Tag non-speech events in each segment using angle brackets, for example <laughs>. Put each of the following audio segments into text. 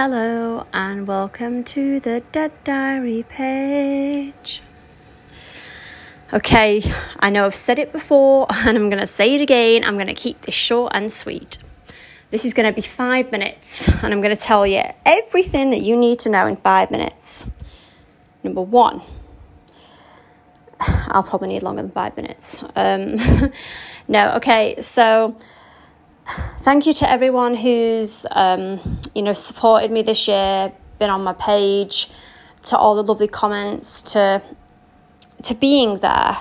Hello and welcome to the Debt Diary page. Okay, I know I've said it before <laughs> and I'm going to say it again. I'm going to keep this short and sweet. This is going to be five minutes and I'm going to tell you everything that you need to know in five minutes. Number one, <sighs> I'll probably need longer than five minutes. Um, <laughs> no, okay, so thank you to everyone who's um, you know supported me this year, been on my page, to all the lovely comments, to to being there.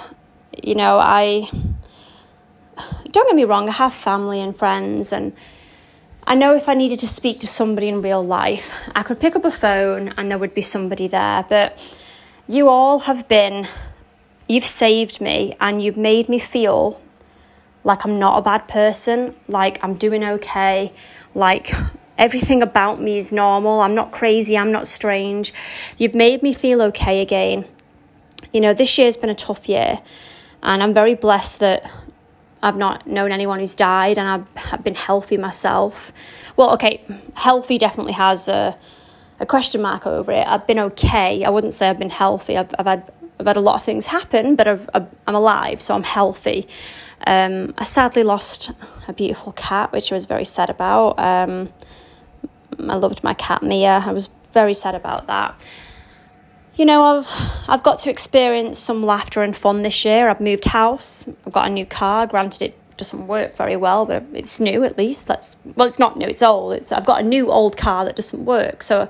You know, I don't get me wrong, I have family and friends and I know if I needed to speak to somebody in real life, I could pick up a phone and there would be somebody there. But you all have been, you've saved me and you've made me feel like I'm not a bad person, like I'm doing okay, like everything about me is normal, I'm not crazy, I'm not strange. You've made me feel okay again. You know, this year's been a tough year, and I'm very blessed that I've not known anyone who's died and I've, I've been healthy myself. Well, okay, healthy definitely has a, a question mark over it. I've been okay. I wouldn't say I've been healthy. I've, I've had I've had a lot of things happen, but I've, I'm alive, so I'm healthy. Um, I sadly lost a beautiful cat, which I was very sad about. Um, I loved my cat Mia. I was very sad about that. You know, I've I've got to experience some laughter and fun this year. I've moved house. I've got a new car. Granted, it doesn't work very well, but it's new at least. That's well, it's not new. It's old. It's I've got a new old car that doesn't work. So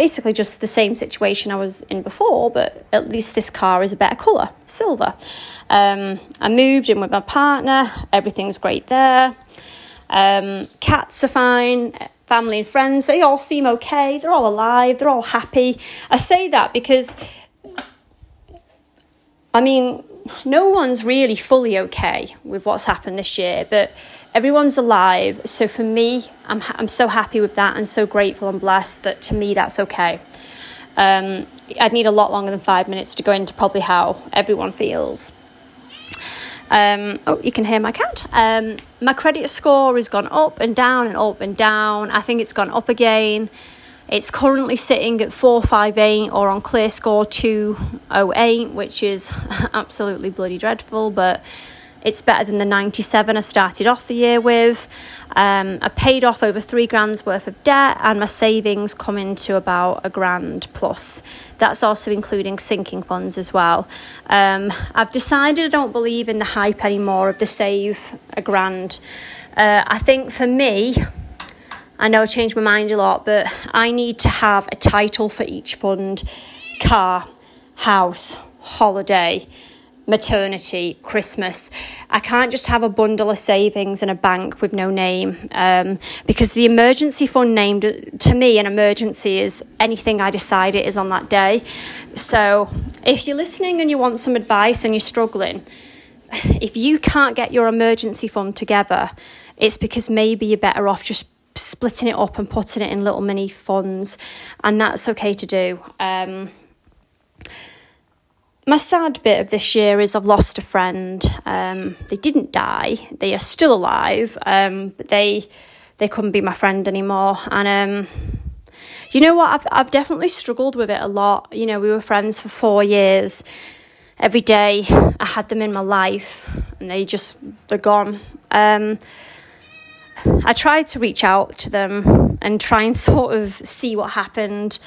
basically just the same situation I was in before, but at least this car is a better colour, silver. Um, I moved in with my partner, everything's great there. Um, cats are fine, family and friends, they all seem okay, they're all alive, they're all happy. I say that because, I mean, no one's really fully okay with what's happened this year, but everyone's alive. So for me, I'm, I'm so happy with that and so grateful and blessed that to me that's okay. Um, I'd need a lot longer than five minutes to go into probably how everyone feels. Um, oh, you can hear my cat. Um, my credit score has gone up and down and up and down. I think it's gone up again. It's currently sitting at 458 or on ClearScore 208, which is <laughs> absolutely bloody dreadful, but it's better than the 97 I started off the year with. Um, I paid off over three grand's worth of debt, and my savings come into about a grand plus. That's also including sinking funds as well. Um, I've decided I don't believe in the hype anymore of the save a grand. Uh, I think for me, I know I changed my mind a lot, but I need to have a title for each fund car, house, holiday maternity, Christmas. I can't just have a bundle of savings in a bank with no name um, because the emergency fund named to me an emergency is anything I decide it is on that day. So if you're listening and you want some advice and you're struggling, if you can't get your emergency fund together, it's because maybe you're better off just splitting it up and putting it in little mini funds, and that's okay to do. Um, my sad bit of this year is I've lost a friend. Um, they didn't die; they are still alive, um, but they they couldn't be my friend anymore. And um, you know what? I've I've definitely struggled with it a lot. You know, we were friends for four years. Every day I had them in my life, and they just they're gone. Um, I tried to reach out to them and try and <laughs> sort of see what happened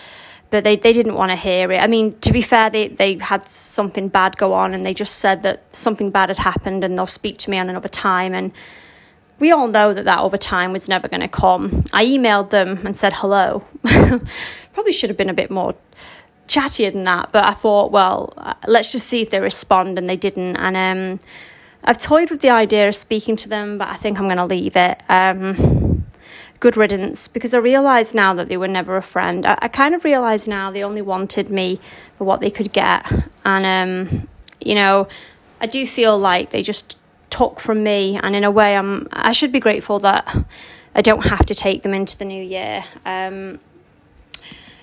but they, they didn't want to hear it. I mean, to be fair, they, they had something bad go on and they just said that something bad had happened and they'll speak to me on another time. And we all know that that other time was never going to come. I emailed them and said hello. <laughs> Probably should have been a bit more chattier than that, but I thought, well, uh, let's just see if they respond, and they didn't. And um, I've toyed with the idea of speaking to them, but I think I'm going to leave it. Um, good riddance because I realise now that they were never a friend. I, I kind of realise now they only wanted me for what they could get. And, um, you know, I do feel like they just took from me. And in a way, I'm, I should be grateful that I don't have to take them into the new year. Um,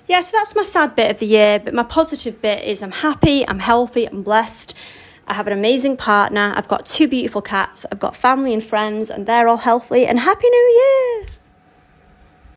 yeah, so that's my sad bit of the year. But my positive bit is I'm happy, I'm healthy, I'm blessed. I have an amazing partner. I've got two beautiful cats. I've got family and friends, and they're all healthy. And Happy New Year!